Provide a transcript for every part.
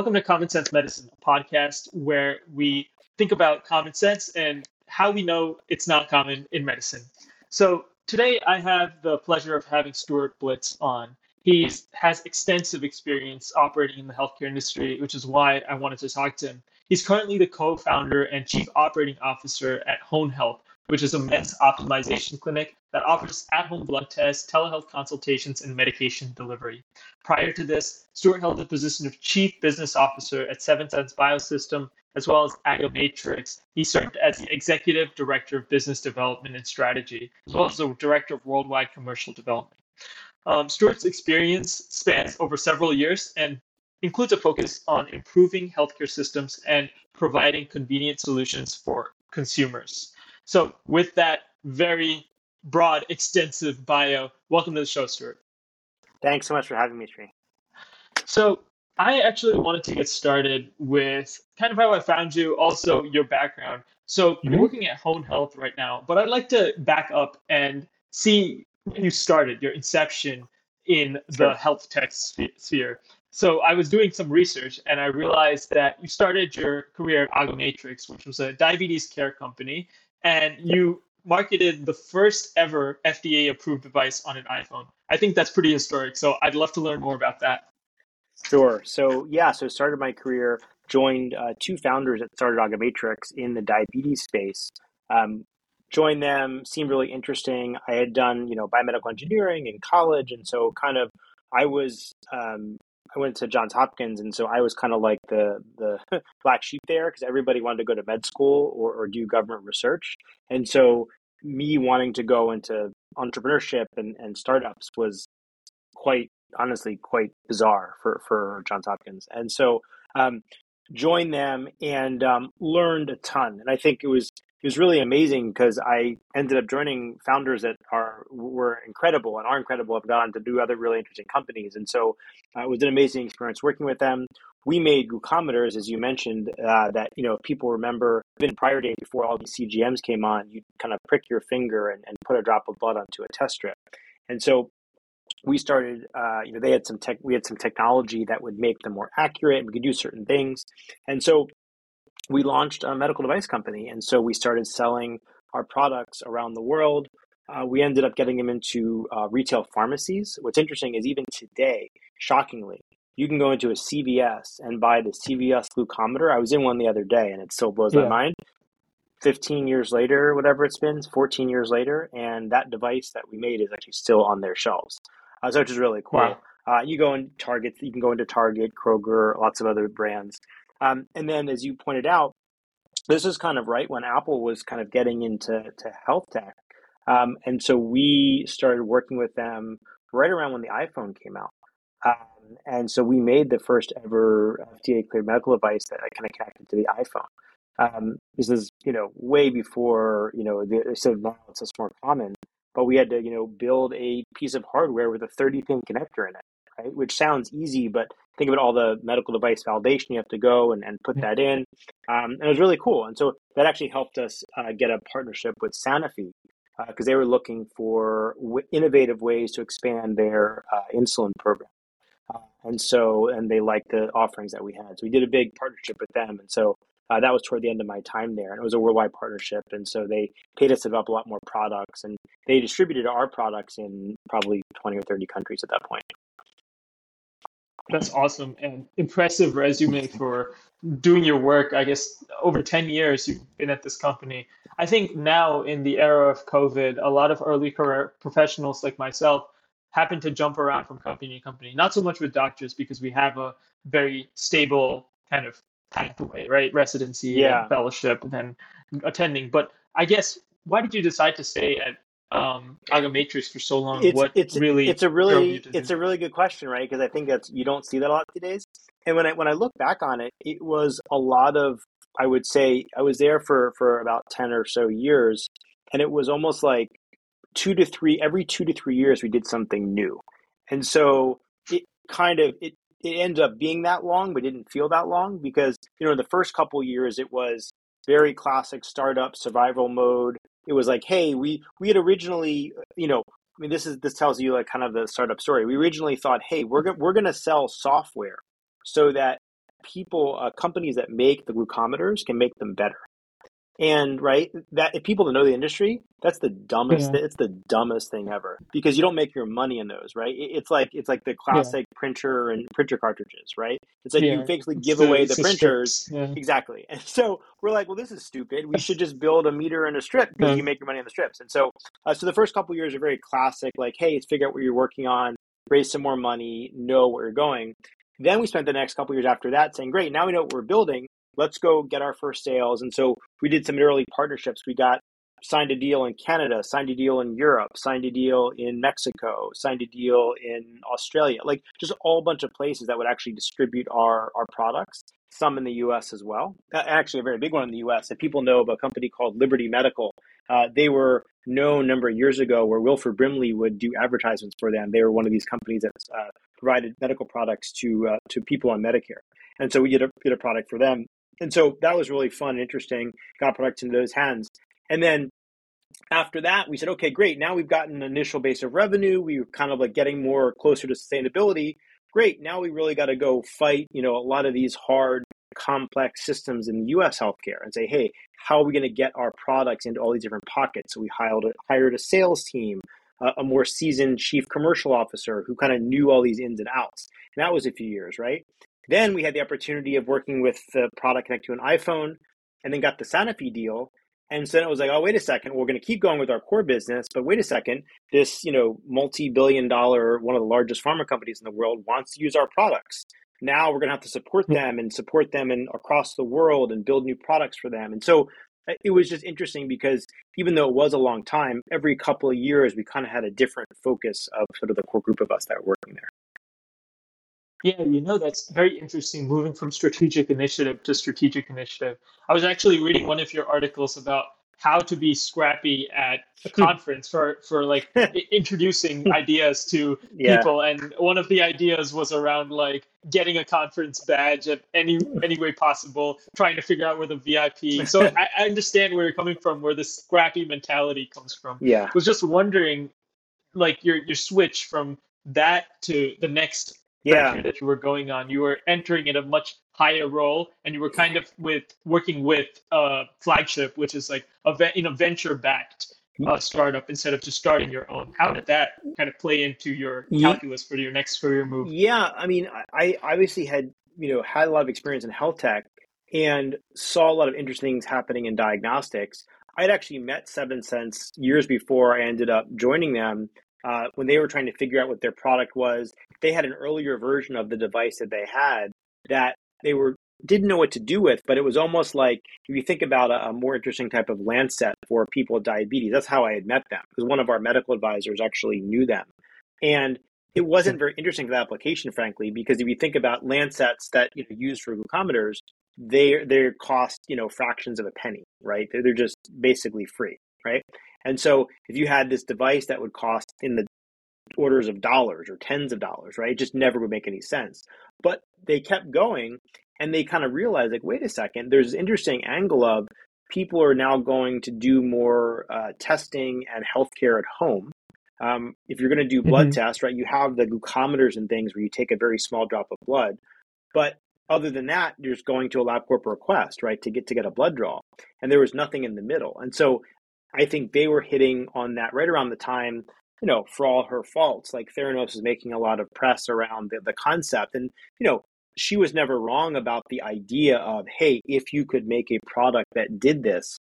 welcome to Common Sense Medicine, a podcast where we think about common sense and how we know it's not common in medicine. So today I have the pleasure of having Stuart Blitz on. He has extensive experience operating in the healthcare industry, which is why I wanted to talk to him. He's currently the co-founder and chief operating officer at Hone Health, which is a meds optimization clinic that offers at home blood tests, telehealth consultations, and medication delivery. Prior to this, Stuart held the position of Chief Business Officer at Seventh Sense Biosystem, as well as AgaMatrix. He served as the Executive Director of Business Development and Strategy, as well as the Director of Worldwide Commercial Development. Um, Stuart's experience spans over several years and includes a focus on improving healthcare systems and providing convenient solutions for consumers. So, with that very broad, extensive bio, welcome to the show, Stuart. Thanks so much for having me, Tree. So, I actually wanted to get started with kind of how I found you, also your background. So, mm-hmm. you're working at Hone Health right now, but I'd like to back up and see when you started, your inception in the health tech sphere. So I was doing some research and I realized that you started your career at AgaMatrix, which was a diabetes care company, and you marketed the first ever FDA approved device on an iPhone. I think that's pretty historic. So I'd love to learn more about that. Sure. So yeah, so started my career, joined uh, two founders that started AgaMatrix in the diabetes space. Um, joined them, seemed really interesting. I had done you know biomedical engineering in college, and so kind of I was um, I went to Johns Hopkins, and so I was kind of like the the black sheep there because everybody wanted to go to med school or, or do government research, and so me wanting to go into entrepreneurship and, and startups was quite honestly quite bizarre for for Johns Hopkins, and so um, joined them and um, learned a ton, and I think it was it was really amazing because I ended up joining founders that are were incredible and are incredible. Have gone to do other really interesting companies, and so uh, it was an amazing experience working with them. We made glucometers, as you mentioned, uh, that you know people remember even prior days before all these CGMs came on, you kind of prick your finger and, and put a drop of blood onto a test strip, and so we started uh, you know they had some tech we had some technology that would make them more accurate we could do certain things and so we launched a medical device company. And so we started selling our products around the world. Uh, we ended up getting them into uh, retail pharmacies. What's interesting is even today, shockingly, you can go into a CVS and buy the CVS glucometer. I was in one the other day and it still blows yeah. my mind. 15 years later, whatever it's been, 14 years later, and that device that we made is actually still on their shelves, uh, so which is really cool. Wow. Uh, you go in Target, you can go into Target, Kroger, lots of other brands, um, and then, as you pointed out, this is kind of right when Apple was kind of getting into to health tech. Um, and so we started working with them right around when the iPhone came out. Um, and so we made the first ever FDA cleared medical device that kind of connected to the iPhone. Um, this is, you know, way before, you know, the, so now it's just more common, but we had to, you know, build a piece of hardware with a 30 pin connector in it, right? Which sounds easy, but think about all the medical device validation you have to go and, and put that in. Um, and it was really cool. And so that actually helped us uh, get a partnership with Sanofi because uh, they were looking for w- innovative ways to expand their uh, insulin program. Uh, and so, and they liked the offerings that we had. So we did a big partnership with them. And so uh, that was toward the end of my time there. And it was a worldwide partnership. And so they paid us to develop a lot more products and they distributed our products in probably 20 or 30 countries at that point. That's awesome and impressive resume for doing your work. I guess over 10 years you've been at this company. I think now in the era of COVID, a lot of early career professionals like myself happen to jump around from company to company. Not so much with doctors because we have a very stable kind of pathway, right? Residency yeah. and fellowship and then attending. But I guess why did you decide to stay at um, AgaMatrix for so long? It's, what it's, really it's a really it's a really good question, right? Because I think that's you don't see that a lot these days. And when I when I look back on it, it was a lot of I would say I was there for for about ten or so years, and it was almost like two to three every two to three years we did something new, and so it kind of it it ended up being that long, but didn't feel that long because you know the first couple years it was very classic startup survival mode it was like, hey, we we had originally, you know, I mean, this is this tells you like kind of the startup story. We originally thought, hey, we're go- we're going to sell software so that people, uh, companies that make the glucometers can make them better. And right, that if people don't know the industry, that's the dumbest. Yeah. It's the dumbest thing ever because you don't make your money in those, right? It's like it's like the classic yeah. printer and printer cartridges, right? It's like yeah. you basically give it's away the, the printers, exactly. And so we're like, well, this is stupid. We should just build a meter and a strip because you make your money on the strips. And so, uh, so the first couple years are very classic, like, hey, let's figure out what you're working on, raise some more money, know where you're going. Then we spent the next couple years after that saying, great, now we know what we're building let's go get our first sales. And so we did some early partnerships. We got signed a deal in Canada, signed a deal in Europe, signed a deal in Mexico, signed a deal in Australia, like just a whole bunch of places that would actually distribute our, our products, some in the US as well. Actually, a very big one in the US. If people know of a company called Liberty Medical, uh, they were known a number of years ago where Wilford Brimley would do advertisements for them. They were one of these companies that uh, provided medical products to uh, to people on Medicare. And so we did a, did a product for them and so that was really fun and interesting. Got products into those hands. And then after that, we said, okay, great. Now we've got an initial base of revenue. We were kind of like getting more closer to sustainability. Great. Now we really got to go fight, you know, a lot of these hard, complex systems in the U.S. healthcare and say, hey, how are we going to get our products into all these different pockets? So we hired a, hired a sales team, uh, a more seasoned chief commercial officer who kind of knew all these ins and outs. And that was a few years, right? Then we had the opportunity of working with the product connect to an iPhone and then got the Sanofi deal. And so it was like, oh, wait a second, we're going to keep going with our core business, but wait a second, this you know multi-billion dollar, one of the largest pharma companies in the world wants to use our products. Now we're going to have to support them and support them in, across the world and build new products for them. And so uh, it was just interesting because even though it was a long time, every couple of years we kind of had a different focus of sort of the core group of us that were working there. Yeah, you know, that's very interesting moving from strategic initiative to strategic initiative. I was actually reading one of your articles about how to be scrappy at a conference for for like introducing ideas to yeah. people and one of the ideas was around like getting a conference badge at any any way possible trying to figure out where the vip so I, I understand where you're coming from where the scrappy mentality comes from yeah I was just wondering like your your switch from that to the next yeah. that you were going on. You were entering in a much higher role, and you were kind of with working with uh, flagship, which is like a in a venture backed uh, startup instead of just starting your own. How did that kind of play into your calculus for your next career move? Yeah, I mean, I obviously had you know had a lot of experience in health tech and saw a lot of interesting things happening in diagnostics. I'd actually met Seventh Sense years before I ended up joining them uh, when they were trying to figure out what their product was, they had an earlier version of the device that they had that they were didn't know what to do with, but it was almost like if you think about a, a more interesting type of Lancet for people with diabetes, that's how I had met them because one of our medical advisors actually knew them. And it wasn't very interesting for the application, frankly, because if you think about Lancets that you know used for glucometers, they they cost you know fractions of a penny, right? They're, they're just basically free, right? And so if you had this device that would cost in the orders of dollars or tens of dollars, right? It just never would make any sense. But they kept going and they kind of realized like, wait a second, there's an interesting angle of people are now going to do more uh, testing and healthcare at home. Um, if you're going to do blood mm-hmm. tests, right, you have the glucometers and things where you take a very small drop of blood. But other than that, you're just going to a LabCorp or Quest, right, to get to get a blood draw. And there was nothing in the middle. And so I think they were hitting on that right around the time, you know, for all her faults. Like Theranos was making a lot of press around the, the concept. And, you know, she was never wrong about the idea of, hey, if you could make a product that did this,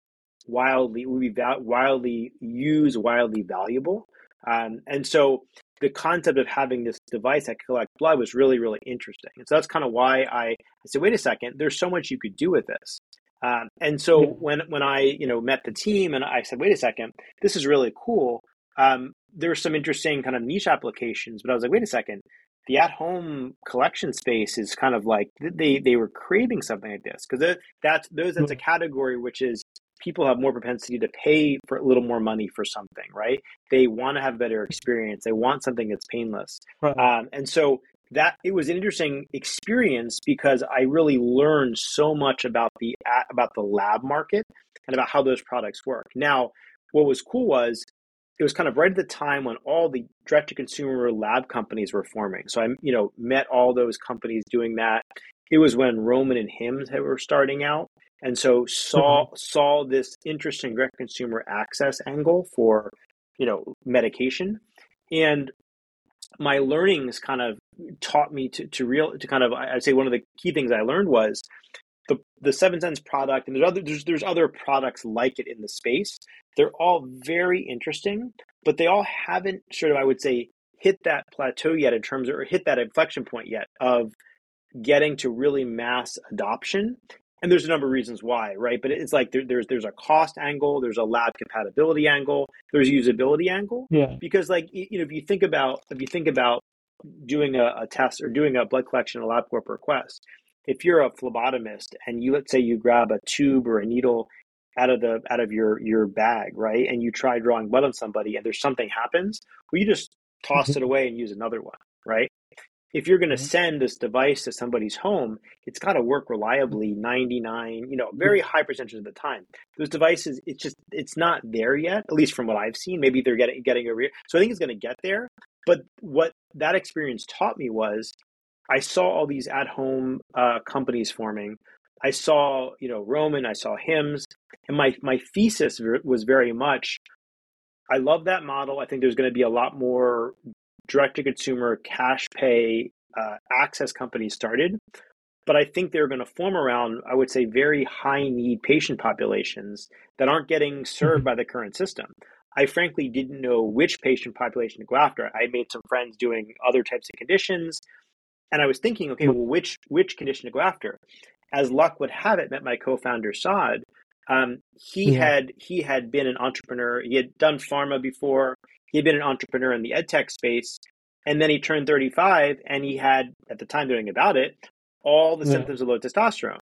wildly would be wildly used, wildly valuable. Um, and so the concept of having this device that collect blood was really, really interesting. And so that's kind of why I, I said, wait a second, there's so much you could do with this. Um, and so when when I you know met the team and I said, wait a second, this is really cool. Um, there were some interesting kind of niche applications, but I was like, wait a second, the at home collection space is kind of like they they were craving something like this because that's those that's a mm-hmm. category which is people have more propensity to pay for a little more money for something, right? They want to have a better experience. They want something that's painless. Right. Um, and so that it was an interesting experience because I really learned so much about the about the lab market and about how those products work. Now, what was cool was it was kind of right at the time when all the direct to consumer lab companies were forming. So I, you know, met all those companies doing that. it was when Roman and Hims were starting out, and so saw mm-hmm. saw this interesting direct consumer access angle for you know medication, and my learnings kind of taught me to to real to kind of I'd say one of the key things I learned was the the Seventh Sense product, and there's other there's, there's other products like it in the space. They're all very interesting, but they all haven't sort of I would say hit that plateau yet in terms of or hit that inflection point yet of getting to really mass adoption. And there's a number of reasons why, right? But it's like there, there's there's a cost angle, there's a lab compatibility angle, there's a usability angle. Yeah. Because like you know, if you think about if you think about doing a, a test or doing a blood collection, a LabCorp or Quest, if you're a phlebotomist and you let's say you grab a tube or a needle out of the out of your your bag, right, and you try drawing blood on somebody and there's something happens, well, you just toss mm-hmm. it away and use another one, right? if you're going to mm-hmm. send this device to somebody's home, it's got to work reliably 99, you know, very high percentage of the time. Those devices, it's just, it's not there yet, at least from what I've seen. Maybe they're getting, getting over here. So I think it's going to get there. But what that experience taught me was I saw all these at home uh, companies forming. I saw, you know, Roman, I saw Hims, and my, my thesis was very much I love that model. I think there's going to be a lot more direct to consumer cash pay uh, access companies started. But I think they're going to form around, I would say, very high need patient populations that aren't getting served mm-hmm. by the current system. I frankly didn't know which patient population to go after. I made some friends doing other types of conditions, and I was thinking, okay, well, which which condition to go after? As luck would have it, met my co-founder Saad. Um, he yeah. had he had been an entrepreneur. He had done pharma before. He had been an entrepreneur in the ed tech space, and then he turned 35 and he had, at the time doing about it, all the yeah. symptoms of low testosterone.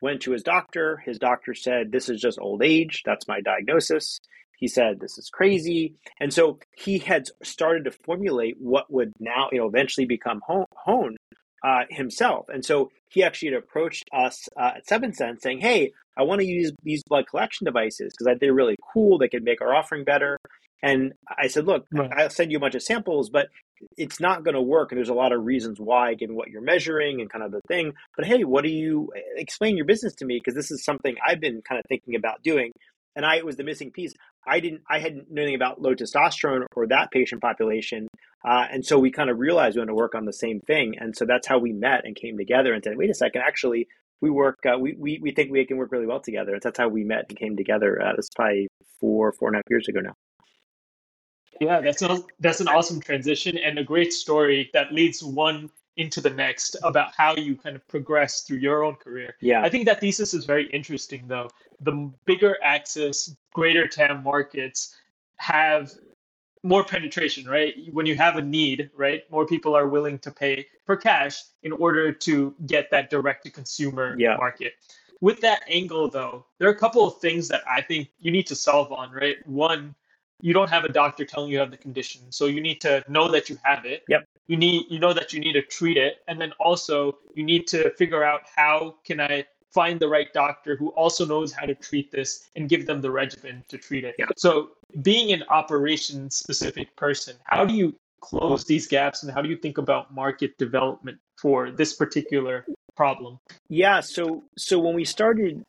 Went to his doctor. His doctor said, This is just old age. That's my diagnosis. He said, This is crazy. And so he had started to formulate what would now, you know, eventually become Hone uh, himself. And so he actually had approached us uh, at Seventh Sense saying, Hey, I want to use these blood collection devices because they're really cool. They could make our offering better. And I said, look, right. I'll send you a bunch of samples, but it's not going to work. And there's a lot of reasons why, given what you're measuring and kind of the thing. But hey, what do you explain your business to me? Because this is something I've been kind of thinking about doing. And I was the missing piece. I didn't, I hadn't known anything about low testosterone or that patient population. Uh, and so we kind of realized we want to work on the same thing. And so that's how we met and came together and said, wait a second, actually, we work, uh, we, we, we think we can work really well together. And that's how we met and came together. Uh, this probably four, four and a half years ago now. Yeah, that's a, that's an awesome transition and a great story that leads one into the next about how you kind of progress through your own career. Yeah. I think that thesis is very interesting though. The bigger access, greater TAM markets have more penetration, right? When you have a need, right? More people are willing to pay for cash in order to get that direct to consumer yeah. market. With that angle though, there are a couple of things that I think you need to solve on, right? One, you don't have a doctor telling you have the condition. So you need to know that you have it. Yep. You need you know that you need to treat it. And then also you need to figure out how can I find the right doctor who also knows how to treat this and give them the regimen to treat it. Yep. So being an operation specific person, how do you close these gaps and how do you think about market development for this particular problem? Yeah, so so when we started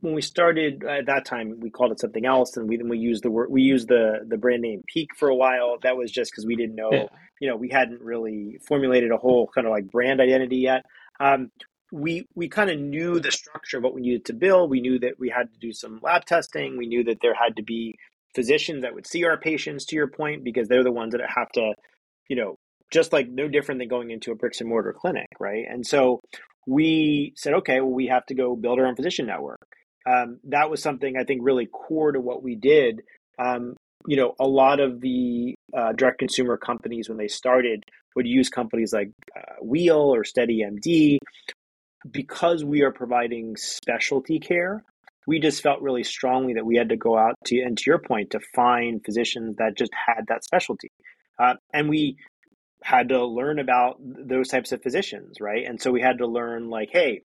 when we started at that time, we called it something else, and we then we used the word we used the the brand name Peak for a while. That was just because we didn't know, yeah. you know, we hadn't really formulated a whole kind of like brand identity yet. Um, we we kind of knew the structure of what we needed to build. We knew that we had to do some lab testing. We knew that there had to be physicians that would see our patients. To your point, because they're the ones that have to, you know, just like no different than going into a bricks and mortar clinic, right? And so we said, okay, well, we have to go build our own physician network um, that was something I think really core to what we did. Um, you know, a lot of the uh, direct consumer companies when they started would use companies like uh, Wheel or SteadyMD because we are providing specialty care. We just felt really strongly that we had to go out to, and to your point, to find physicians that just had that specialty, uh, and we had to learn about those types of physicians, right? And so we had to learn, like, hey,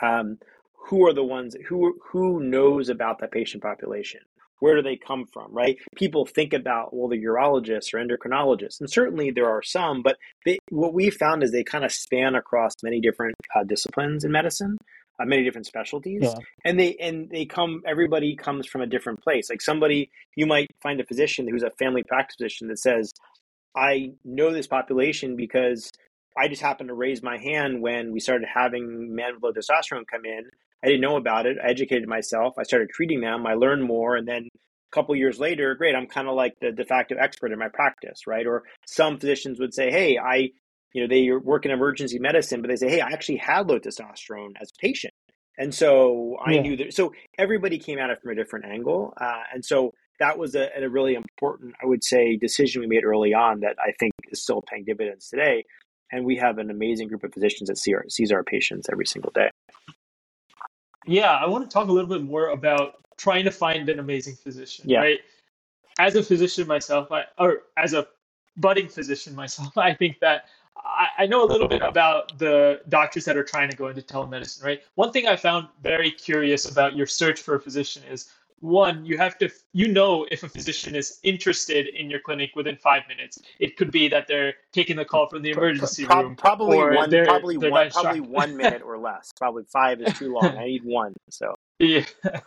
um, who are the ones who who knows about that patient population where do they come from, right? People think about, well, the urologists or endocrinologists, and certainly there are some, but they, what we found is they kind of span across many different uh, disciplines in medicine. Uh, many different specialties yeah. and they and they come everybody comes from a different place like somebody you might find a physician who's a family practice physician that says i know this population because i just happened to raise my hand when we started having men with low testosterone come in I didn't know about it. I educated myself. I started treating them. I learned more. And then a couple years later, great, I'm kind of like the de facto expert in my practice, right? Or some physicians would say, hey, I, you know, they work in emergency medicine, but they say, hey, I actually had low testosterone as a patient. And so I yeah. knew that. So everybody came at it from a different angle. Uh, and so that was a, a really important, I would say, decision we made early on that I think is still paying dividends today. And we have an amazing group of physicians that see our, sees our patients every single day. Yeah, I want to talk a little bit more about trying to find an amazing physician. Yeah. Right. As a physician myself, I, or as a budding physician myself, I think that I, I know a little bit about the doctors that are trying to go into telemedicine. Right. One thing I found very curious about your search for a physician is one you have to you know if a physician is interested in your clinic within five minutes. It could be that they're taking the call from the emergency Pro- room probably one they're, probably they're one probably one minute or less. Probably five is too long. I need one so. Yeah.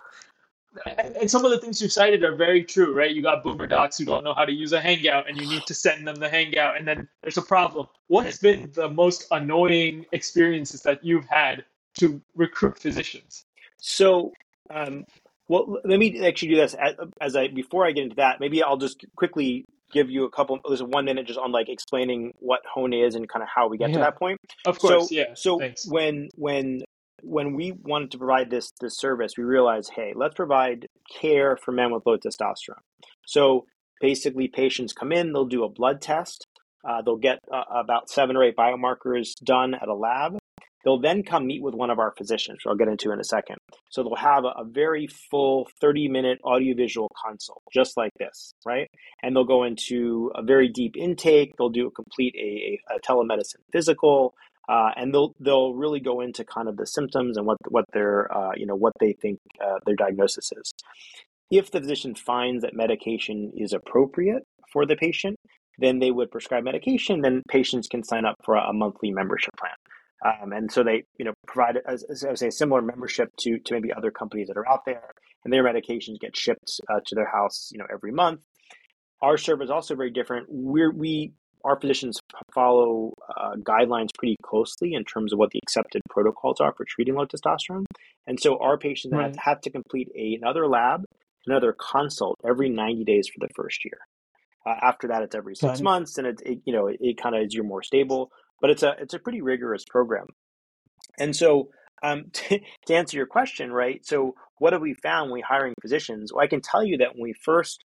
And some of the things you cited are very true right? You got boomer docs who don't know how to use a hangout and you need to send them the hangout. And then there's a problem. What has been the most annoying experiences that you've had to recruit physicians? So um, well, let me actually do this as, as I before I get into that. Maybe I'll just quickly give you a couple. There's a one minute just on like explaining what Hone is and kind of how we get yeah. to that point. Of course, so, yeah. So Thanks. when when when we wanted to provide this this service, we realized, hey, let's provide care for men with low testosterone. So basically, patients come in, they'll do a blood test. Uh, they'll get uh, about seven or eight biomarkers done at a lab. They'll then come meet with one of our physicians, which I'll get into in a second. So they'll have a, a very full 30 minute audiovisual consult, just like this, right? And they'll go into a very deep intake. They'll do a complete a, a telemedicine physical, uh, and they'll they'll really go into kind of the symptoms and what what their uh, you know what they think uh, their diagnosis is. If the physician finds that medication is appropriate for the patient, then they would prescribe medication. Then patients can sign up for a monthly membership plan. Um, and so they, you know, provide, as, as I say, similar membership to to maybe other companies that are out there, and their medications get shipped uh, to their house, you know, every month. Our service is also very different. We're we our physicians follow uh, guidelines pretty closely in terms of what the accepted protocols are for treating low testosterone, and so our patients right. have, have to complete a, another lab, another consult every ninety days for the first year. Uh, after that, it's every six months, and it, it you know it, it kind of is you're more stable but it's a it's a pretty rigorous program. And so, um, to, to answer your question, right? So, what have we found when we hiring physicians? Well, I can tell you that when we first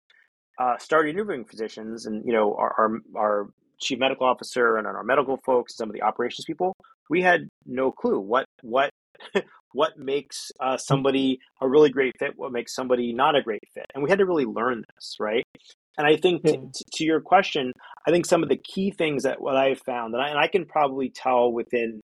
uh, started interviewing physicians, and you know, our, our, our chief medical officer and our medical folks, some of the operations people, we had no clue what what what makes uh, somebody a really great fit, what makes somebody not a great fit, and we had to really learn this, right? And I think hmm. to, to, your question, I think some of the key things that what I've found, and I, and I can probably tell within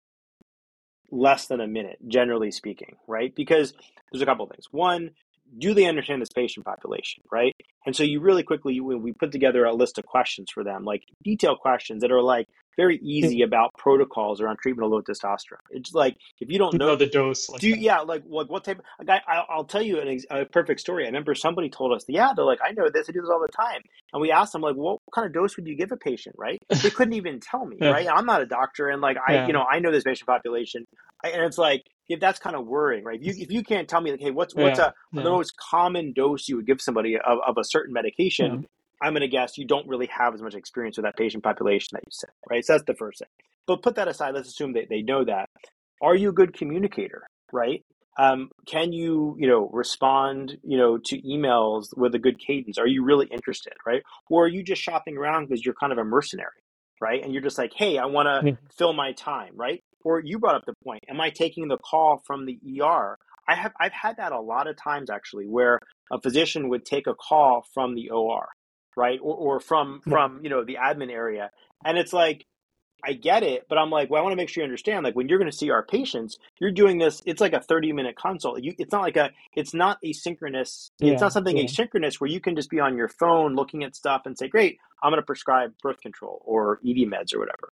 less than a minute, generally speaking, right? Because there's a couple of things. One, do they understand this patient population, right? And so you really quickly, when we put together a list of questions for them, like detailed questions that are like very easy about protocols around treatment of low testosterone. It's like if you don't know, know the dose, like do you, yeah, like like what type? Like I, I'll tell you an, a perfect story. I remember somebody told us, yeah, they're like, I know this, I do this all the time, and we asked them like, what kind of dose would you give a patient, right? They couldn't even tell me, right? I'm not a doctor, and like I, yeah. you know, I know this patient population, and it's like that's kind of worrying, right? If you, if you can't tell me like, hey, what's what's yeah, a yeah. the most common dose you would give somebody of, of a certain medication, I'm going to guess you don't really have as much experience with that patient population that you said, right? So that's the first thing. But put that aside. Let's assume that they know that. Are you a good communicator, right? Um, can you, you know, respond, you know, to emails with a good cadence? Are you really interested, right? Or are you just shopping around because you're kind of a mercenary, right? And you're just like, hey, I want to yeah. fill my time, right? Or you brought up the point, am I taking the call from the ER? I have I've had that a lot of times actually, where a physician would take a call from the OR, right? Or, or from from you know the admin area, and it's like I get it, but I'm like, well, I want to make sure you understand. Like when you're going to see our patients, you're doing this. It's like a 30 minute consult. You, it's not like a. It's not asynchronous. Yeah, it's not something yeah. asynchronous where you can just be on your phone looking at stuff and say, great, I'm going to prescribe birth control or ED meds or whatever.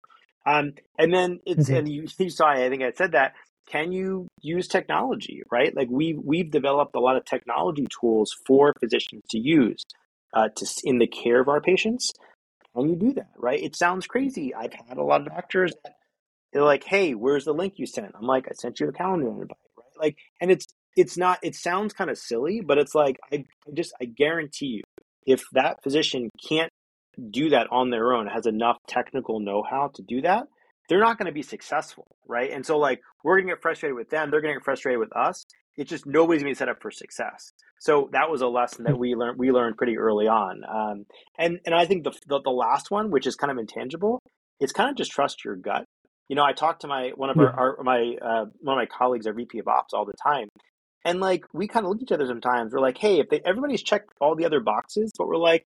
Um, and then it's mm-hmm. and you, you saw. I think I said that. Can you use technology? Right, like we we've developed a lot of technology tools for physicians to use uh, to in the care of our patients can you do that? Right? It sounds crazy. I've had a lot of doctors that they're like, "Hey, where's the link you sent?" I'm like, "I sent you a calendar invite." Right? Like, and it's it's not. It sounds kind of silly, but it's like I, I just I guarantee you, if that physician can't do that on their own, has enough technical know how to do that, they're not going to be successful, right? And so like we're going to get frustrated with them, they're going to get frustrated with us. It's just nobody's going to be set up for success. So that was a lesson that we learned. We learned pretty early on, um, and and I think the, the, the last one, which is kind of intangible, it's kind of just trust your gut. You know, I talk to my one of our, our my uh, one of my colleagues, our VP of Ops, all the time, and like we kind of look at each other sometimes. We're like, hey, if they, everybody's checked all the other boxes, but we're like,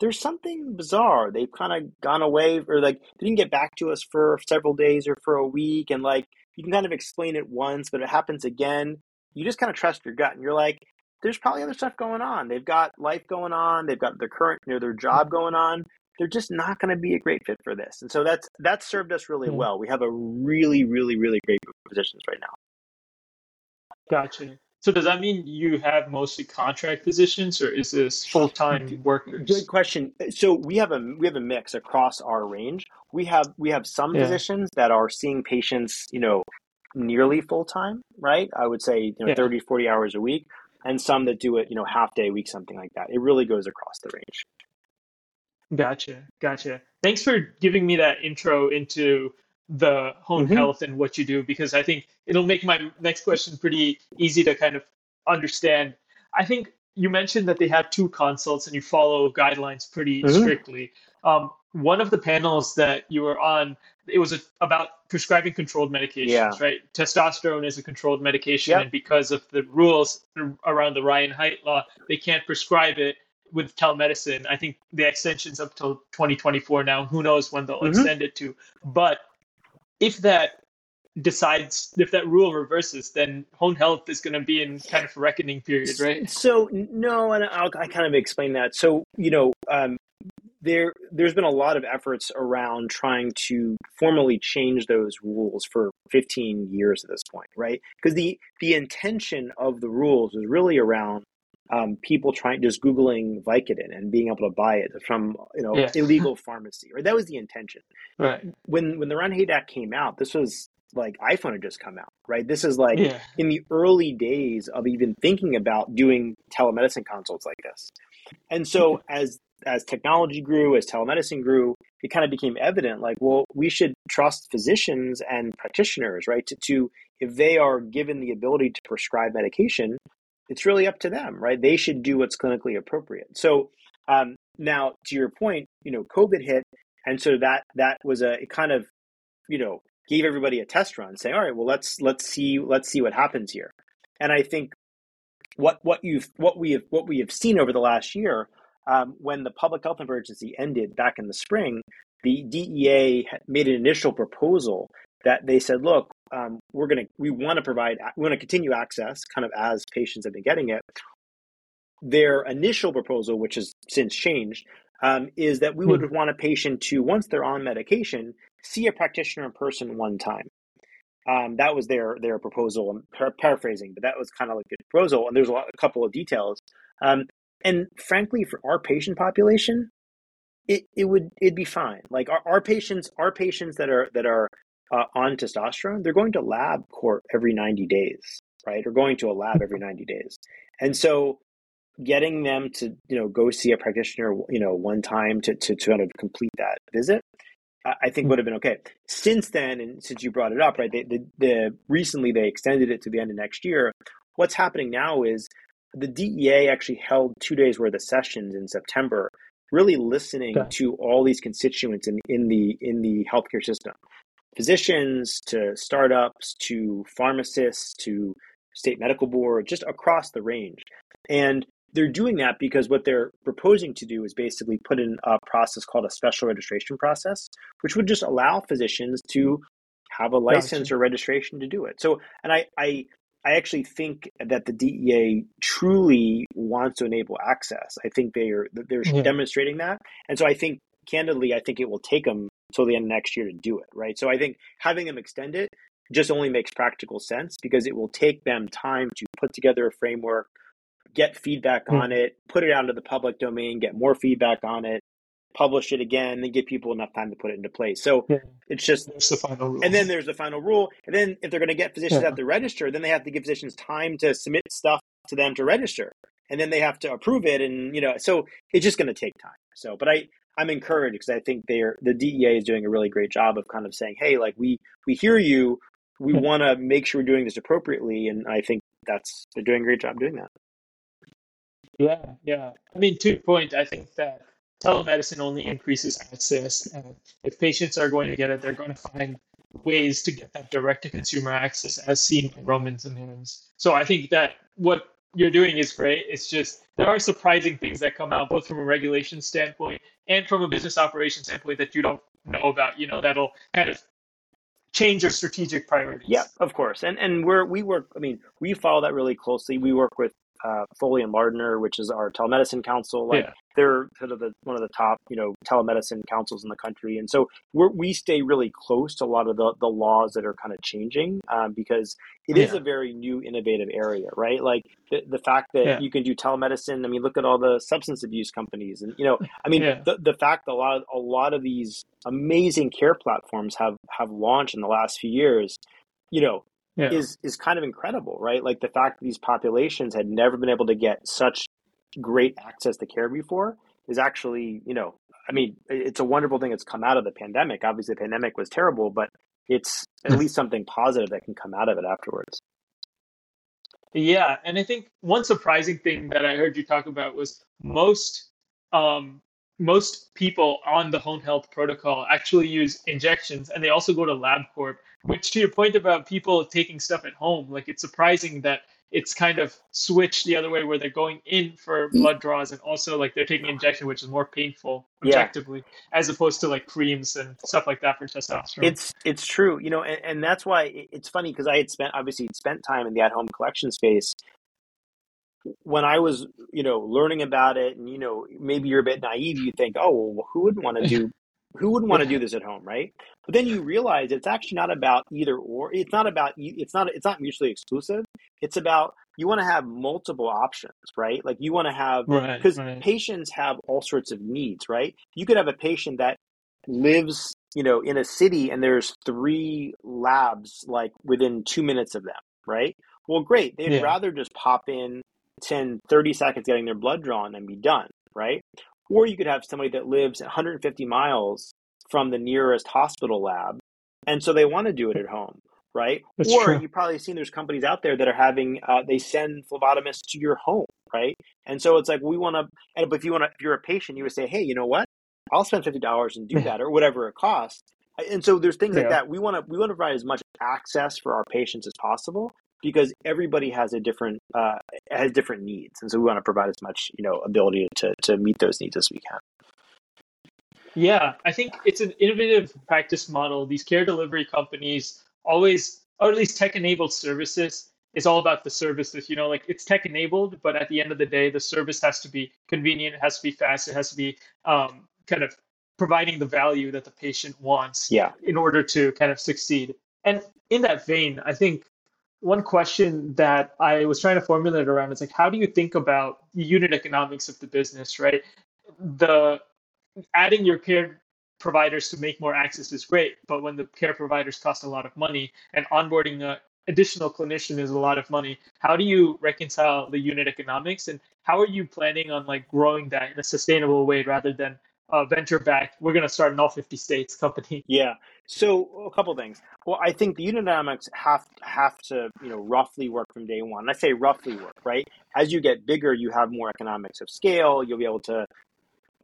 there's something bizarre. They've kind of gone away, or like they didn't get back to us for several days or for a week, and like you can kind of explain it once, but it happens again. You just kind of trust your gut, and you're like, there's probably other stuff going on. They've got life going on. They've got their current, you know, their job going on. They're just not going to be a great fit for this. And so that's that's served us really mm-hmm. well. We have a really, really, really great group of physicians right now. Gotcha. So does that mean you have mostly contract positions, or is this full time workers? Good question. So we have a we have a mix across our range. We have we have some yeah. physicians that are seeing patients, you know, nearly full time, right? I would say, you know, yeah. 30, 40 hours a week and some that do it, you know, half day a week, something like that. It really goes across the range. Gotcha. Gotcha. Thanks for giving me that intro into the Hone mm-hmm. health and what you do because I think it'll make my next question pretty easy to kind of understand. I think you mentioned that they have two consults and you follow guidelines pretty mm-hmm. strictly. Um, one of the panels that you were on, it was a, about prescribing controlled medications, yeah. right? Testosterone is a controlled medication, yep. and because of the rules around the Ryan Haight law, they can't prescribe it with telemedicine. I think the extension's up till 2024 now. Who knows when they'll mm-hmm. extend it to? But if that decides if that rule reverses, then Hone Health is going to be in kind of a reckoning period, right? So no, and I'll I kind of explain that. So you know, um, there there's been a lot of efforts around trying to formally change those rules for 15 years at this point, right? Because the the intention of the rules was really around um, people trying just googling Vicodin and being able to buy it from you know yeah. illegal pharmacy, right? That was the intention. Right. When when the Haight Act came out, this was like iPhone had just come out, right? This is like yeah. in the early days of even thinking about doing telemedicine consults like this. And so as as technology grew, as telemedicine grew, it kind of became evident like, well, we should trust physicians and practitioners, right? To, to if they are given the ability to prescribe medication, it's really up to them, right? They should do what's clinically appropriate. So um, now, to your point, you know, COVID hit, and so that that was a it kind of, you know, gave everybody a test run, saying, all right, well, let's let's see let's see what happens here. And I think what what you've what we have what we have seen over the last year, um, when the public health emergency ended back in the spring, the DEA made an initial proposal that they said, look, um, we're going to we want to provide we want to continue access kind of as patients have been getting it. Their initial proposal which has since changed um, is that we would hmm. want a patient to once they're on medication see a practitioner in person one time. Um, that was their their proposal i'm par- paraphrasing but that was kind of like a proposal and there's a, lot, a couple of details. Um, and frankly for our patient population it, it would it'd be fine. Like our, our patients our patients that are that are uh, on testosterone, they're going to LabCorp every 90 days, right? Or going to a lab every 90 days. And so getting them to, you know, go see a practitioner, you know, one time to, to, to kind of complete that visit, I think would have been okay. Since then, and since you brought it up, right, they, the, the recently they extended it to the end of next year. What's happening now is the DEA actually held two days worth of sessions in September, really listening okay. to all these constituents in, in the in the healthcare system physicians to startups to pharmacists to state medical board, just across the range. And they're doing that because what they're proposing to do is basically put in a process called a special registration process, which would just allow physicians to have a license or registration to do it. So, and I, I, I actually think that the DEA truly wants to enable access. I think they are they're yeah. demonstrating that, and so I think candidly, I think it will take them till the end of next year to do it. Right. So I think having them extend it just only makes practical sense because it will take them time to put together a framework, get feedback mm. on it, put it out into the public domain, get more feedback on it, publish it again, and give people enough time to put it into place. So yeah. it's just there's the final rule. And then there's the final rule. And then if they're going to get physicians yeah. to register, then they have to give physicians time to submit stuff to them to register. And then they have to approve it. And, you know, so it's just going to take time. So, but I, I'm encouraged because I think they're the DEA is doing a really great job of kind of saying, "Hey, like we we hear you, we hmm. want to make sure we're doing this appropriately," and I think that's they're doing a great job doing that. Yeah, yeah. I mean, to your point, I think that telemedicine only increases access. And if patients are going to get it, they're going to find ways to get that direct to consumer access, as seen by Romans and Hims. So I think that what you're doing is great. It's just there are surprising things that come out, both from a regulation standpoint and from a business operation standpoint that you don't know about. You know, that'll kind of change your strategic priorities. Yeah, of course. And and we're we work. I mean, we follow that really closely. We work with uh, Foley and Lardner, which is our telemedicine counsel. Like yeah. they're sort of the, one of the top, you know, telemedicine counsels in the country, and so we we stay really close to a lot of the, the laws that are kind of changing um, because it yeah. is a very new, innovative area, right? Like the, the fact that yeah. you can do telemedicine. I mean, look at all the substance abuse companies, and you know, I mean, the the fact that a lot of a lot of these amazing care platforms have have launched in the last few years. You know, yeah. is is kind of incredible, right? Like the fact that these populations had never been able to get such great access to care before is actually, you know, I mean, it's a wonderful thing that's come out of the pandemic. Obviously, the pandemic was terrible, but it's at hmm. least something positive that can come out of it afterwards. Yeah, and I think one surprising thing that I heard you talk about was most um, most people on the Hone Health protocol actually use injections, and they also go to LabCorp which to your point about people taking stuff at home, like it's surprising that it's kind of switched the other way where they're going in for mm. blood draws and also like they're taking injection, which is more painful objectively, yeah. as opposed to like creams and stuff like that for testosterone. It's it's true, you know, and, and that's why it's funny because I had spent obviously spent time in the at home collection space when I was, you know, learning about it, and you know, maybe you're a bit naive, you think, oh, well, who wouldn't want to do who wouldn't want to do this at home, right? But then you realize it's actually not about either or. It's not about it's not it's not mutually exclusive. It's about you want to have multiple options, right? Like you want to have because right, right. patients have all sorts of needs, right? You could have a patient that lives, you know, in a city and there's three labs like within 2 minutes of them, right? Well, great. They'd yeah. rather just pop in 10 30 seconds getting their blood drawn and be done, right? Or you could have somebody that lives 150 miles from the nearest hospital lab. And so they want to do it at home, right? That's or true. you've probably seen there's companies out there that are having, uh, they send phlebotomists to your home, right? And so it's like, we want to, and if you want to, if you're a patient, you would say, hey, you know what? I'll spend $50 and do that or whatever it costs. And so there's things yeah. like that. We want to, we want to provide as much access for our patients as possible because everybody has a different uh, has different needs, and so we want to provide as much you know ability to to meet those needs as we can. Yeah, I think it's an innovative practice model. These care delivery companies always, or at least tech-enabled services, is all about the services. You know, like it's tech-enabled, but at the end of the day, the service has to be convenient. It has to be fast. It has to be um, kind of providing the value that the patient wants. Yeah. In order to kind of succeed. And in that vein, I think one question that I was trying to formulate around is like, how do you think about unit economics of the business, right? The adding your care providers to make more access is great, but when the care providers cost a lot of money and onboarding a additional clinician is a lot of money, how do you reconcile the unit economics and how are you planning on like growing that in a sustainable way rather than uh, venture backed, we're going to start an all 50 states company. Yeah. So a couple things. Well, I think the unit economics have have to you know roughly work from day one. I say roughly work, right? As you get bigger, you have more economics of scale. You'll be able to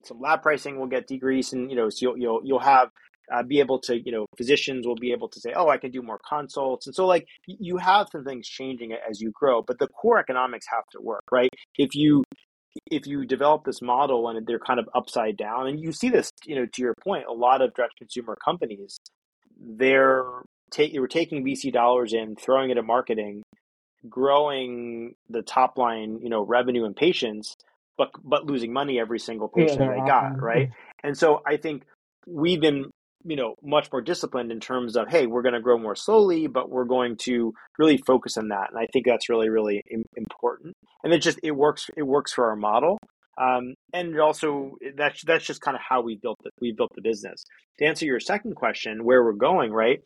some lab pricing will get decreased, and you know so you'll you'll you'll have uh, be able to you know physicians will be able to say, oh, I can do more consults, and so like you have some things changing as you grow, but the core economics have to work, right? If you if you develop this model and they're kind of upside down, and you see this, you know, to your point, a lot of direct consumer companies, they're ta- they were taking VC dollars in, throwing it at marketing, growing the top line, you know, revenue and patients, but but losing money every single patient yeah, they got, right? And so I think we've been you know much more disciplined in terms of hey we're going to grow more slowly but we're going to really focus on that. And i think that's really really important. And it just it works it works for our model. Um, and also that's that's just kind of how we built it we built the business. To answer your second question where we're going right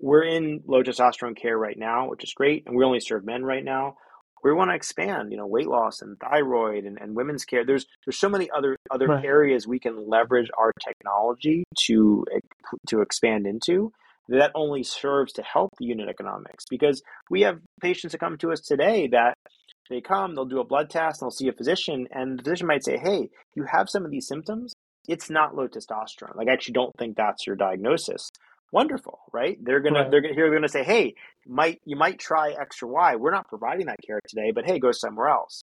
we're in low testosterone care right now which is great and we only serve men right now we want to expand, you know, weight loss and thyroid and, and women's care. There's there's so many other other right. areas we can leverage our technology to to expand into that only serves to help the unit economics because we have patients that come to us today that they come, they'll do a blood test, and they'll see a physician, and the physician might say, Hey, you have some of these symptoms. It's not low testosterone. Like, I actually don't think that's your diagnosis wonderful, right? They're gonna right. they're gonna, here they're gonna say, hey, might you might try or Y. We're not providing that care today, but hey, go somewhere else.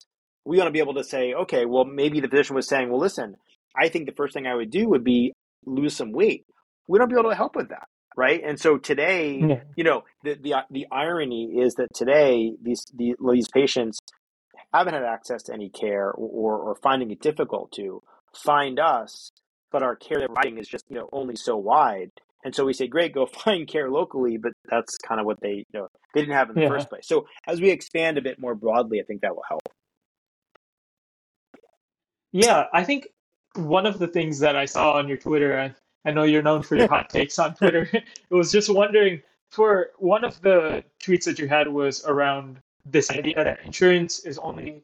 We want to be able to say, okay, well, maybe the physician was saying, well, listen, I think the first thing I would do would be lose some weight. We don't be able to help with that, right? And so today, yeah. you know, the, the the irony is that today these the, these patients haven't had access to any care or, or finding it difficult to find us, but our care that providing is just you know only so wide and so we say, great, go find care locally, but that's kind of what they, you know, they didn't have in the yeah. first place. So as we expand a bit more broadly, I think that will help. Yeah, I think one of the things that I saw on your Twitter, I, I know you're known for your hot takes on Twitter. it was just wondering for one of the tweets that you had was around this idea that insurance is only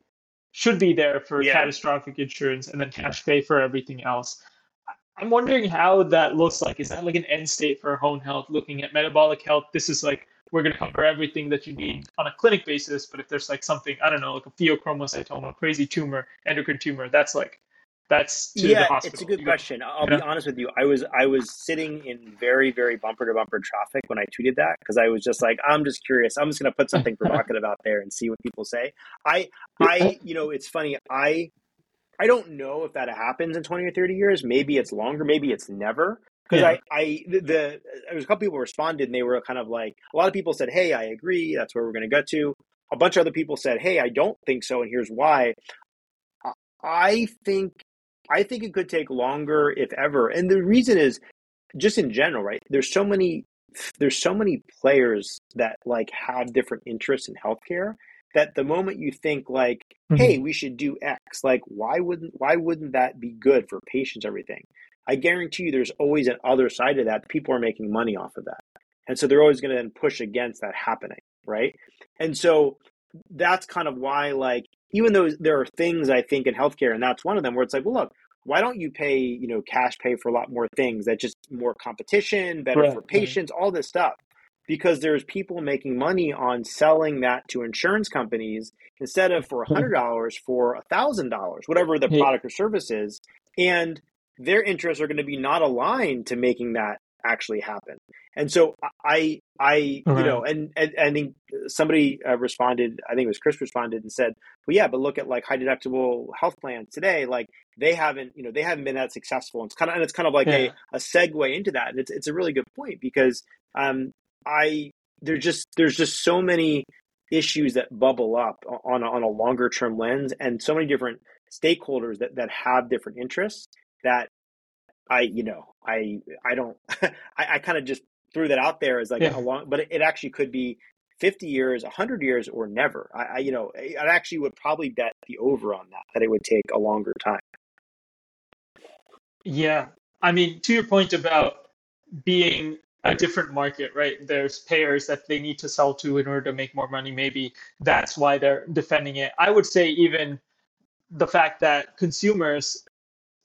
should be there for yeah. catastrophic insurance and then cash pay for everything else. I'm wondering how that looks like. Is that like an end state for Hone Health, looking at metabolic health? This is like we're going to cover everything that you need on a clinic basis. But if there's like something, I don't know, like a pheochromocytoma, crazy tumor, endocrine tumor, that's like that's yeah, it's a good question. I'll be honest with you. I was I was sitting in very very bumper to bumper traffic when I tweeted that because I was just like I'm just curious. I'm just going to put something provocative out there and see what people say. I I you know it's funny. I I don't know if that happens in 20 or 30 years. Maybe it's longer. Maybe it's never. Because yeah. I, I, the, the, there was a couple people responded and they were kind of like, a lot of people said, Hey, I agree. That's where we're going to get to. A bunch of other people said, Hey, I don't think so. And here's why. I think, I think it could take longer, if ever. And the reason is just in general, right? There's so many, there's so many players that like have different interests in healthcare that the moment you think like mm-hmm. hey we should do x like why wouldn't why wouldn't that be good for patients everything? I guarantee you there's always an other side of that. People are making money off of that. And so they're always going to then push against that happening right? And so that's kind of why like even though there are things i think in healthcare and that's one of them where it's like well look why don't you pay you know cash pay for a lot more things that just more competition better right, for patients all this stuff because there's people making money on selling that to insurance companies instead of for $100 for $1000 whatever the product or service is. And their interests are going to be not aligned to making that actually happen. And so i i right. you know and, and i think somebody uh, responded i think it was chris responded and said well yeah but look at like high deductible health plans today like they haven't you know they haven't been that successful. And it's kind of and it's kind of like yeah. a, a segue into that. And it's, it's a really good point because um, I there's just there's just so many issues that bubble up on a, on a longer term lens, and so many different stakeholders that that have different interests that I you know I I don't I, I kind of just threw that out there as like yeah. a long, but it, it actually could be 50 years, 100 years, or never. I, I, you know, I actually would probably bet the over on that, that it would take a longer time. Yeah. I mean, to your point about being a different market, right? There's payers that they need to sell to in order to make more money. Maybe that's why they're defending it. I would say even the fact that consumers,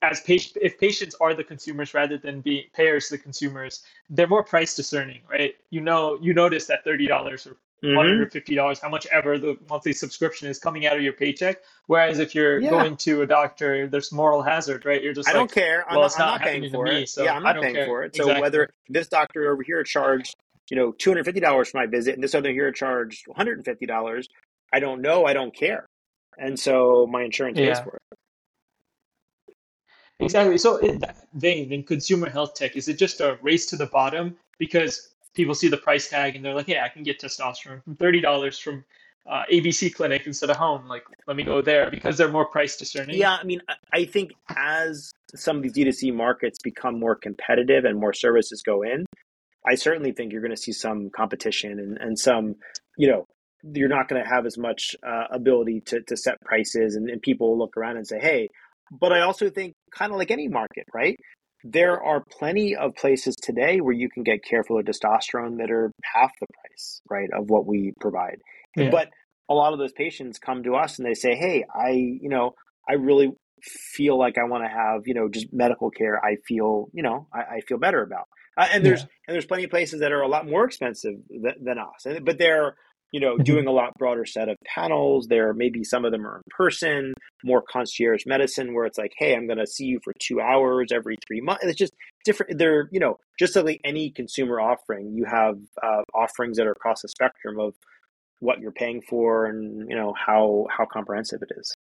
as patient, if patients are the consumers rather than being payers the consumers, they're more price discerning, right? You know, you notice that thirty dollars or mm-hmm. $150, how much ever the monthly subscription is coming out of your paycheck. Whereas if you're yeah. going to a doctor, there's moral hazard, right? You're just I like, don't care. I'm well, not, I'm not paying for it. Me, so yeah, I'm not paying care. for it. So exactly. whether this doctor over here charged, you know, $250 for my visit and this other here charged $150, I don't know. I don't care. and so my insurance pays for it. Exactly. So in that vein, in consumer health tech, is it just a race to the bottom because people see the price tag and they're like, "Yeah, I can get testosterone from thirty dollars from uh, ABC clinic instead of Hone. Like, let me go there because they're more price discerning." Yeah, I mean, I think as some of these D2C markets become more competitive and more services go in, I certainly think you're going to see some competition and, and some, you know, you're not going to have as much uh, ability to, to set prices and, and people will look around and say, hey, but I also think, kind of like any market, right? There are plenty of places today where you can get Care-Fuller testosterone that are half the price, right, of what we provide. Yeah. But a lot of those patients come to us and they say, hey, I, you know, I really feel like I want to have, you know, just medical care. I feel, you know, I, I feel better about. Uh, and there's yeah. and there's plenty of places that are a lot more expensive th- than us, but they're you know, mm-hmm. doing a lot broader set of panels. There maybe some of them are in person, more concierge medicine where it's like, hey, I'm going to see you for two hours every three months. It's just different. They're, you know, just like any consumer offering, you have uh, offerings that are across the spectrum of what you're paying for and, you know, how, how comprehensive it is.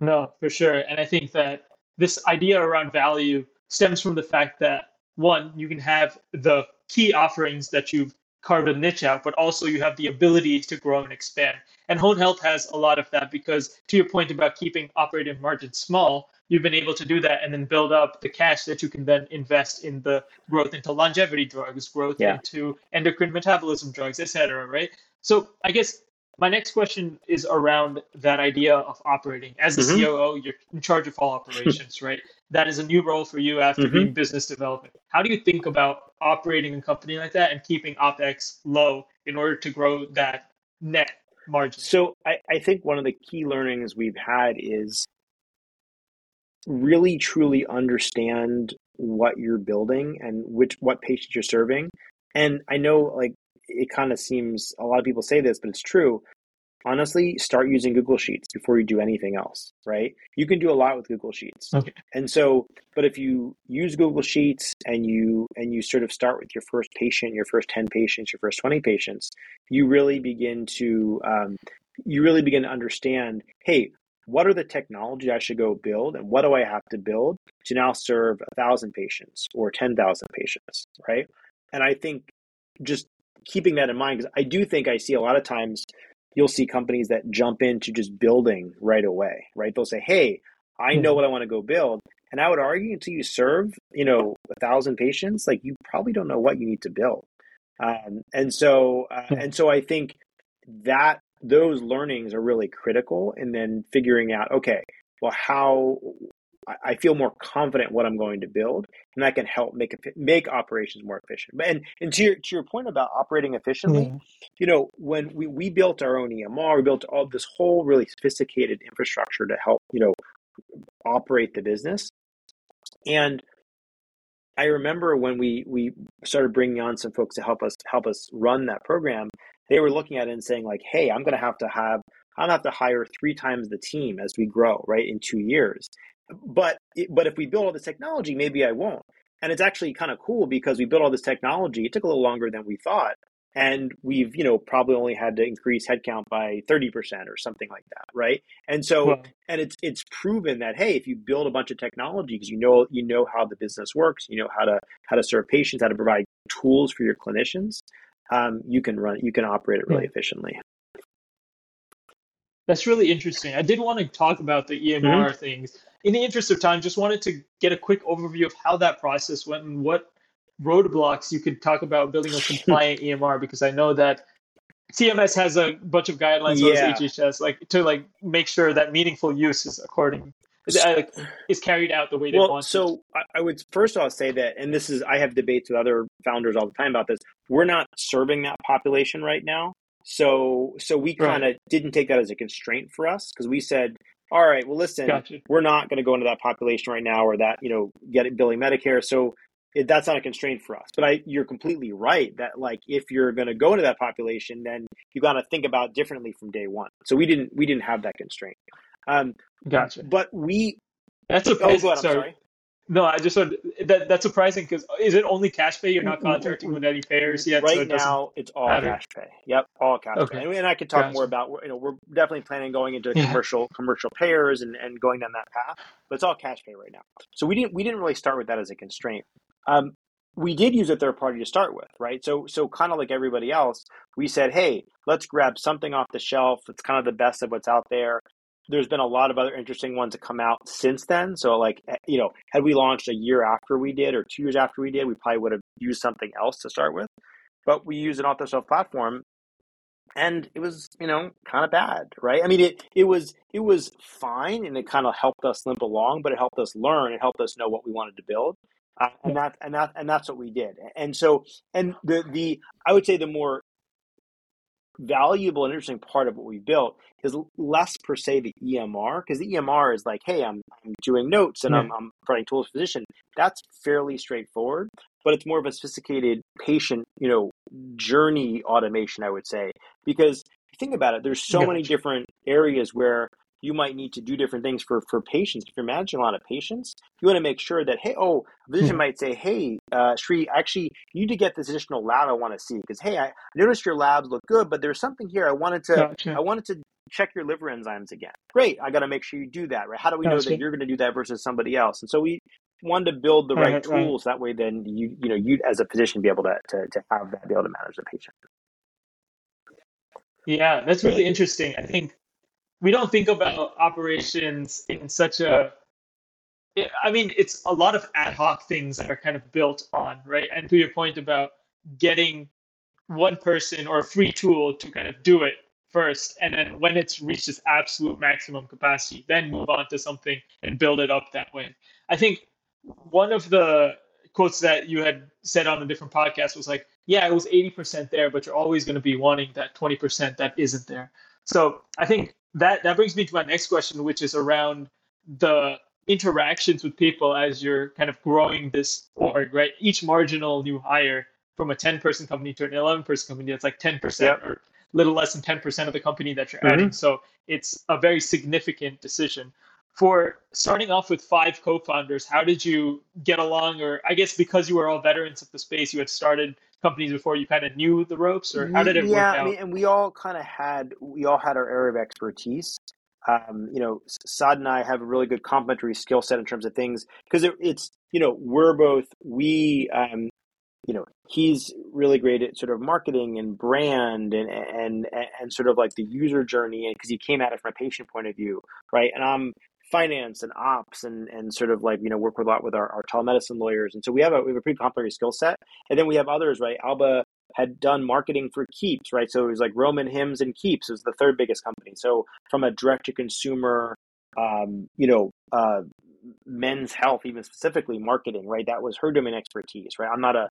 No, for sure. And I think that this idea around value stems from the fact that one, you can have the key offerings that you've carved a niche out, but also you have the ability to grow and expand. And Hone Health has a lot of that because, to your point about keeping operating margins small, you've been able to do that and then build up the cash that you can then invest in the growth into longevity drugs, growth yeah. into endocrine metabolism drugs, et cetera, right? So I guess my next question is around that idea of operating. As the mm-hmm. COO, you're in charge of all operations, right? That is a new role for you after mm-hmm. being business development. How do you think about operating a company like that and keeping OPEX low in order to grow that net margin? So I, I think one of the key learnings we've had is really truly understand what you're building and which what patients you're serving. And I know like it kind of seems a lot of people say this, but it's true. Honestly, start using Google Sheets before you do anything else, right? You can do a lot with Google Sheets. Okay. And so, but if you use Google Sheets and you and you sort of start with your first patient, your first 10 patients, your first 20 patients, you really begin to um, you really begin to understand, hey, what are the technology I should go build and what do I have to build to now serve a thousand patients or 10,000 patients, right? And I think just keeping that in mind because I do think I see a lot of times you'll see companies that jump into just building right away, right? They'll say, "Hey, I know what I want to go build," and I would argue until you serve, you know, a thousand patients, like you probably don't know what you need to build. Um, and so, uh, and so, I think that those learnings are really critical, and then figuring out, okay, well, how I feel more confident what I'm going to build, and that can help make make operations more efficient. And and to your to your point about operating efficiently, mm-hmm. you know, when we, we built our own EMR, we built all this whole really sophisticated infrastructure to help you know operate the business. And I remember when we we started bringing on some folks to help us help us run that program, they were looking at it and saying like, "Hey, I'm going to have to have I'm going to have to hire three times the team as we grow, right, in two years." But but if we build all this technology, maybe I won't. And it's actually kind of cool because we built all this technology. It took a little longer than we thought, and we've you know probably only had to increase headcount by 30% or something like that right and so and it's it's proven that hey if you build a bunch of technology because you know you know how the business works you know how to how to serve patients how to provide tools for your clinicians um, you can run you can operate it really yeah. efficiently that's really interesting i did want to talk about the emr mm-hmm. things in the interest of time, just wanted to get a quick overview of how that process went and what roadblocks you could talk about building a compliant EMR because I know that CMS has a bunch of guidelines yeah. HHS like to like make sure that meaningful use is according uh, is carried out the way they well, want. So I would first of all say that, and this is I have debates with other founders all the time about this. We're not serving that population right now, so so we kind of right. didn't take that as a constraint for us because we said all right, well, listen, gotcha. we're not going to go into that population right now or that, you know, get it billing Medicare. So it, that's not a constraint for us. But I, you're completely right that like if you're going to go into that population, then you got to think about differently from day one. So we didn't we didn't have that constraint. Um, gotcha. But we that's a oh, go ahead, sorry. sorry. No, I just said that that's surprising because is it only cash pay? You're not contracting with any payers yet. Right so it now, it's all matter. cash pay. Yep, all cash Okay. pay. And, and I could talk Gotcha. more about you know we're definitely planning going into Yeah. commercial commercial payers and, and going down that path, but it's all cash pay right now. So we didn't we didn't really start with that as a constraint. Um, we did use a third party to start with, right? So so kind of like everybody else, we said, hey, let's grab something off the shelf. It's kind of the best of what's out there. There's been a lot of other interesting ones that come out since then. So like eh, you know, had we launched a year after we did or two years after we did, we probably would have used something else to start with. But we use an off the shelf platform and it was you know kind of bad right? I mean it it was it was fine and it kind of helped us limp along but it helped us learn. It helped us know what we wanted to build. Uh, and that and that and that's what we did. And so and the the i would say the more valuable and interesting part of what we built is less per se the emr because the emr is like hey i'm, I'm doing notes and Yeah. I'm, I'm providing tools to physician that's fairly straightforward but it's more of a sophisticated patient you know journey automation i would say because think about it there's so many different areas where you might need to do different things for for patients if you're managing a lot of patients you want to make sure that hey oh a physician Hmm. might say hey uh, Sri actually you need to get this additional lab I want to see because hey I noticed your labs look good but there's something here I wanted to Gotcha. I wanted to check your liver enzymes again great I got to make sure you do that right how do we know that you're going to do that versus somebody else and so we wanted to build the right Right, right. tools that way then you you know you as a physician be able to, to to have that be able to manage the patient Yeah, that's really interesting. I think we don't think about operations in such a I mean, it's a lot of ad hoc things that are kind of built on, right? And to your point about getting one person or a free tool to kind of do it first, and then when it's reached its absolute maximum capacity, then move on to something and build it up that way. I think one of the quotes that you had said on a different podcast was like, yeah, it was 80% there, but you're always going to be wanting that 20% that isn't there. So I think that that brings me to my next question, which is around the interactions with people as you're kind of growing this org, right? Each marginal new hire from a 10 person company to an 11 person company, that's like 10% Yep. or little less than 10% of the company that you're Mhm. adding. So it's a very significant decision. For starting off with five co founders, how did you get along? Or I guess because you were all veterans of the space, you had started companies before, you kind of knew the ropes, or how did it yeah, work I mean, and we all kind of had we all had our area of expertise. Um, you know, Saad and I have a really good complementary skill set in terms of things because it, it's you know we're both we um, you know he's really great at sort of marketing and brand and and and sort of like the user journey because he came at it from a patient point of view, right? And I'm finance and ops and and sort of like you know work with a lot with our, our telemedicine lawyers. And so we have a we have a pretty complementary skill set. And then we have others right? Alba had done marketing for keeps right? So it was like Roman Hims and keeps was the third biggest company. So from a direct to consumer um, you know uh, men's health even specifically marketing right? That was her domain expertise right? I'm not a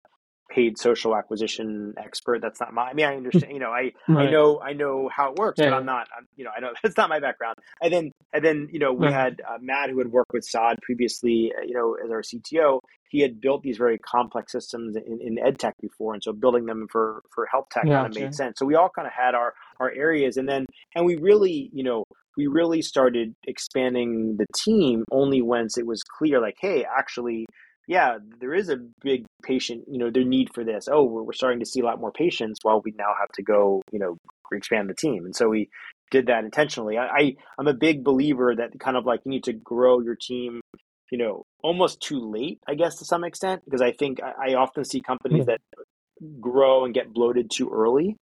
paid social acquisition expert that's not my i mean i understand you know i I know I know how it works, Yeah, but I'm not. I'm, you know, I know that's not my background. And then and then you know we Right. had uh, Matt who had worked with Saad previously. uh, You know, as our CTO, he had built these very complex systems in, in ed tech before, and so building them for for health tech kind of Gotcha. made sense. So we all kind of had our our areas, and then and we really you know we really started expanding the team only once it was clear, like, hey, actually. Yeah, there is a big patient, you know, their need for this. Oh, we're, we're starting to see a lot more patients. Well, we now have to go, you know, expand the team. And so we did that intentionally. I, I I'm a big believer that kind of like you need to grow your team, you know, almost too late, I guess to some extent, because I think I, I often see companies Yeah. that grow and get bloated too early,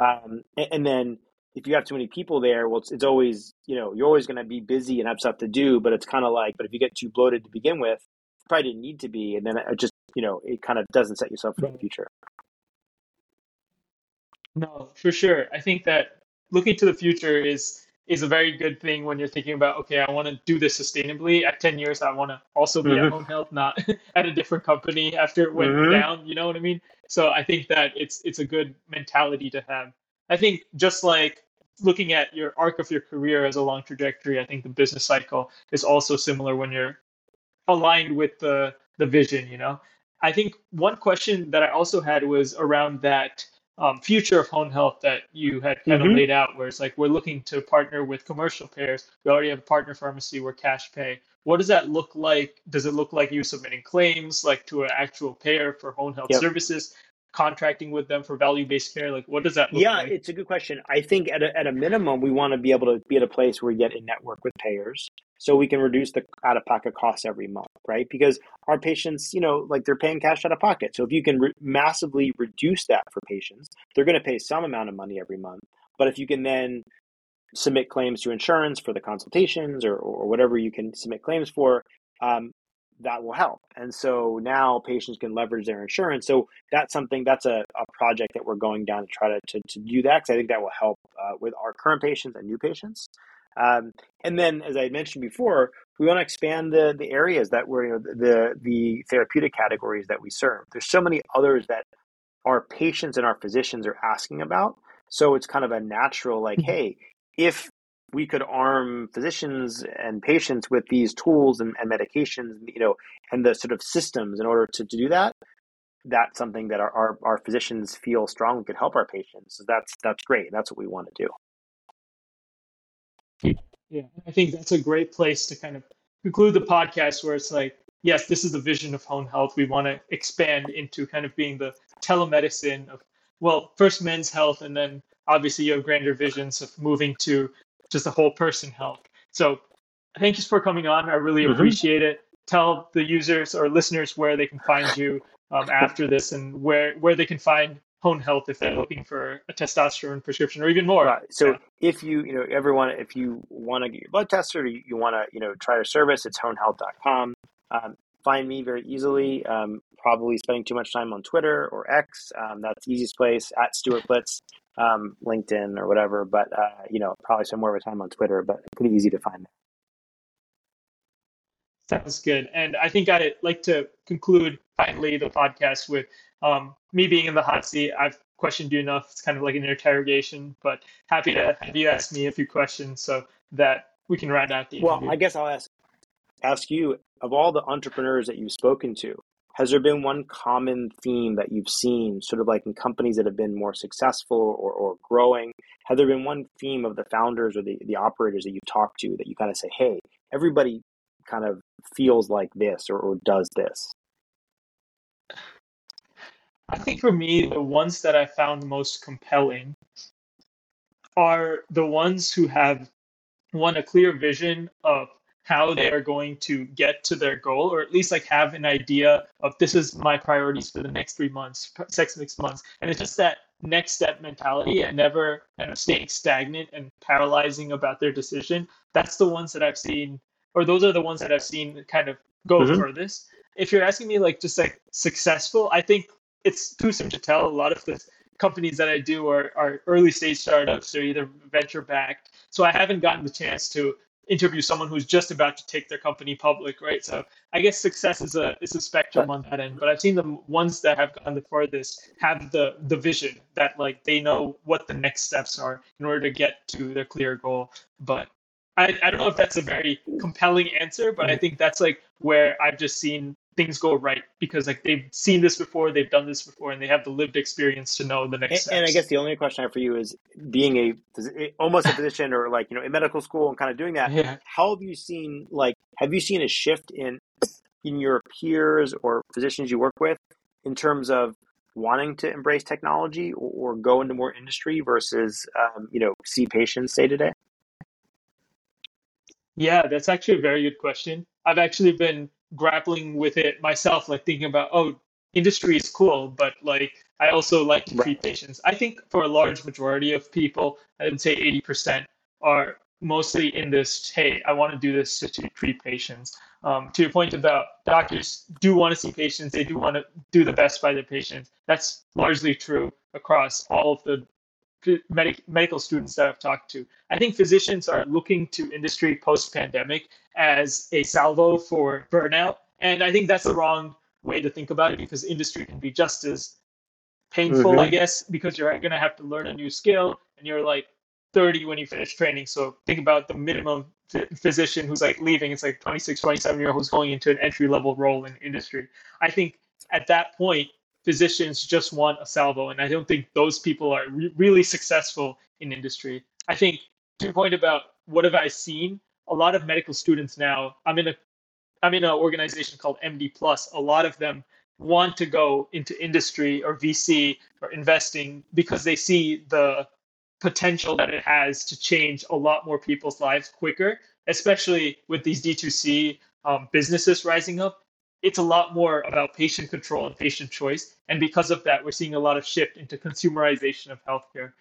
um, and, and then if you have too many people there, well, it's, it's always you know you're always going to be busy and have stuff to do, but it's kind of like, but if you get too bloated to begin with, probably didn't need to be, and then it just you know it kind of doesn't set yourself for the future. No, for sure. I think that looking to the future is is a very good thing when you're thinking about, okay, I want to do this sustainably. At 10 years, I want to also be at Mhm. Hone Health, not at a different company after it went Mhm. down. You know what I mean? So I think that it's it's a good mentality to have. I think just like looking at your arc of your career as a long trajectory, I think the business cycle is also similar when you're aligned with the the vision, you know. I think one question that I also had was around that um, future of Hone Health that you had kind mm-hmm. of laid out, where it's like we're looking to partner with commercial payers. We already have a partner pharmacy. We're cash pay. What does that look like? Does it look like you submitting claims like to an actual payer for Hone Health yep. services? Contracting with them for value-based care? Like what does that look yeah like? it's a good question. I think at a, at a minimum we want to be able to be at a place where we get in network with payers so we can reduce the out-of-pocket costs every month right? Because our patients you know like they're paying cash out of pocket so if you can re- massively reduce that for patients they're going to pay some amount of money every month. But if you can then submit claims to insurance for the consultations or, or whatever you can submit claims for um, that will help. And so now patients can leverage their insurance. So that's something that's a, a project that we're going down to try to, to, to do that because I think that will help uh, with our current patients and new patients. Um, and then, as I mentioned before, we want to expand the the areas that we're you know the the therapeutic categories that we serve. There's so many others that our patients and our physicians are asking about. So it's kind of a natural like, mm-hmm. hey, if we could arm physicians and patients with these tools and, and medications, you know, and the sort of systems in order to, to do that, that's something that our, our, our physicians feel strongly could help our patients. So that's that's great. That's what we want to do. Yeah, I think that's a great place to kind of conclude the podcast where it's like, yes, this is the vision of Hone Health. We want to expand into kind of being the telemedicine of well, first men's health and then obviously you have grander visions of moving to just a whole person health. So thank you for coming on. I really mm-hmm. appreciate it. Tell the users or listeners where they can find you um, after this and where where they can find Hone Health if they're looking for a testosterone prescription or even more. Right. So yeah. if you, you know, everyone, if you want to get your blood tested or you, you want to, you know, try our service, it's honehealth.com. Um, find me very easily. Um, probably spending too much time on Twitter or X. Um, that's the easiest place at Stuart Blitz um, LinkedIn or whatever. But uh, you know, probably some more of a time on Twitter, but pretty easy to find. Sounds good. And I think I'd like to conclude finally the podcast with um, me being in the hot seat. I've questioned you enough. It's kind of like an interrogation, but happy to have you ask me a few questions so that we can round out the interview. Well, I guess I'll ask ask you of all the entrepreneurs that you've spoken to, has there been one common theme that you've seen, sort of like in companies that have been more successful or, or growing? Have there been one theme of the founders or the, the operators that you've talked to that you kind of say, hey, everybody kind of feels like this or, or does this? I think for me, the ones that I found most compelling are the ones who have one a clear vision of how they are going to get to their goal or at least like have an idea of this is my priorities for the next three months six next months. And it's just that next step mentality and never kind of staying stagnant and paralyzing about their decision. That's the ones that i've seen or those are the ones that i've seen kind of go mm-hmm. furthest. If you're asking me like just like successful i think it's too soon to tell. A lot of the companies that i do are, are early stage startups. They're either venture backed so i haven't gotten the chance to interview someone who's just about to take their company public, right? So I guess success is a is a spectrum on that end. But I've seen the ones that have gone the farthest have the the vision that like they know what the next steps are in order to get to their clear goal. But I, I don't know if that's a very compelling answer, but I think that's like where I've just seen things go right because like they've seen this before, they've done this before, and they have the lived experience to know the next. And, and I guess the only question I have for you is being a almost a physician or like you know in medical school and kind of doing that. Yeah. How have you seen like have you seen a shift in in your peers or physicians you work with in terms of wanting to embrace technology or, or go into more industry versus um, you know see patients day to day? Yeah, that's actually a very good question. I've actually been grappling with it myself, like thinking about, oh, industry is cool, but like I also like to treat patients. I think for a large majority of people, I would say 80% are mostly in this, hey, I want to do this to, to treat patients. Um, to your point about doctors do want to see patients, they do want to do the best by their patients. That's largely true across all of the medic, medical students that I've talked to. I think physicians are looking to industry post pandemic as a salvo for burnout. And I think that's the wrong way to think about it because industry can be just as painful, mm-hmm. I guess, because you're going to have to learn a new skill and you're like 30 when you finish training. So think about the minimum physician who's like leaving. It's like 26, 27 year old who's going into an entry level role in industry. I think at that point, physicians just want a salvo, and I don't think those people are re- really successful in industry. I think to your point about what have I seen, a lot of medical students now. I'm in a I'm in an organization called MD Plus. A lot of them want to go into industry or VC or investing because they see the potential that it has to change a lot more people's lives quicker, especially with these D2C um, businesses rising up. It's a lot more about patient control and patient choice. And because of that, we're seeing a lot of shift into consumerization of healthcare.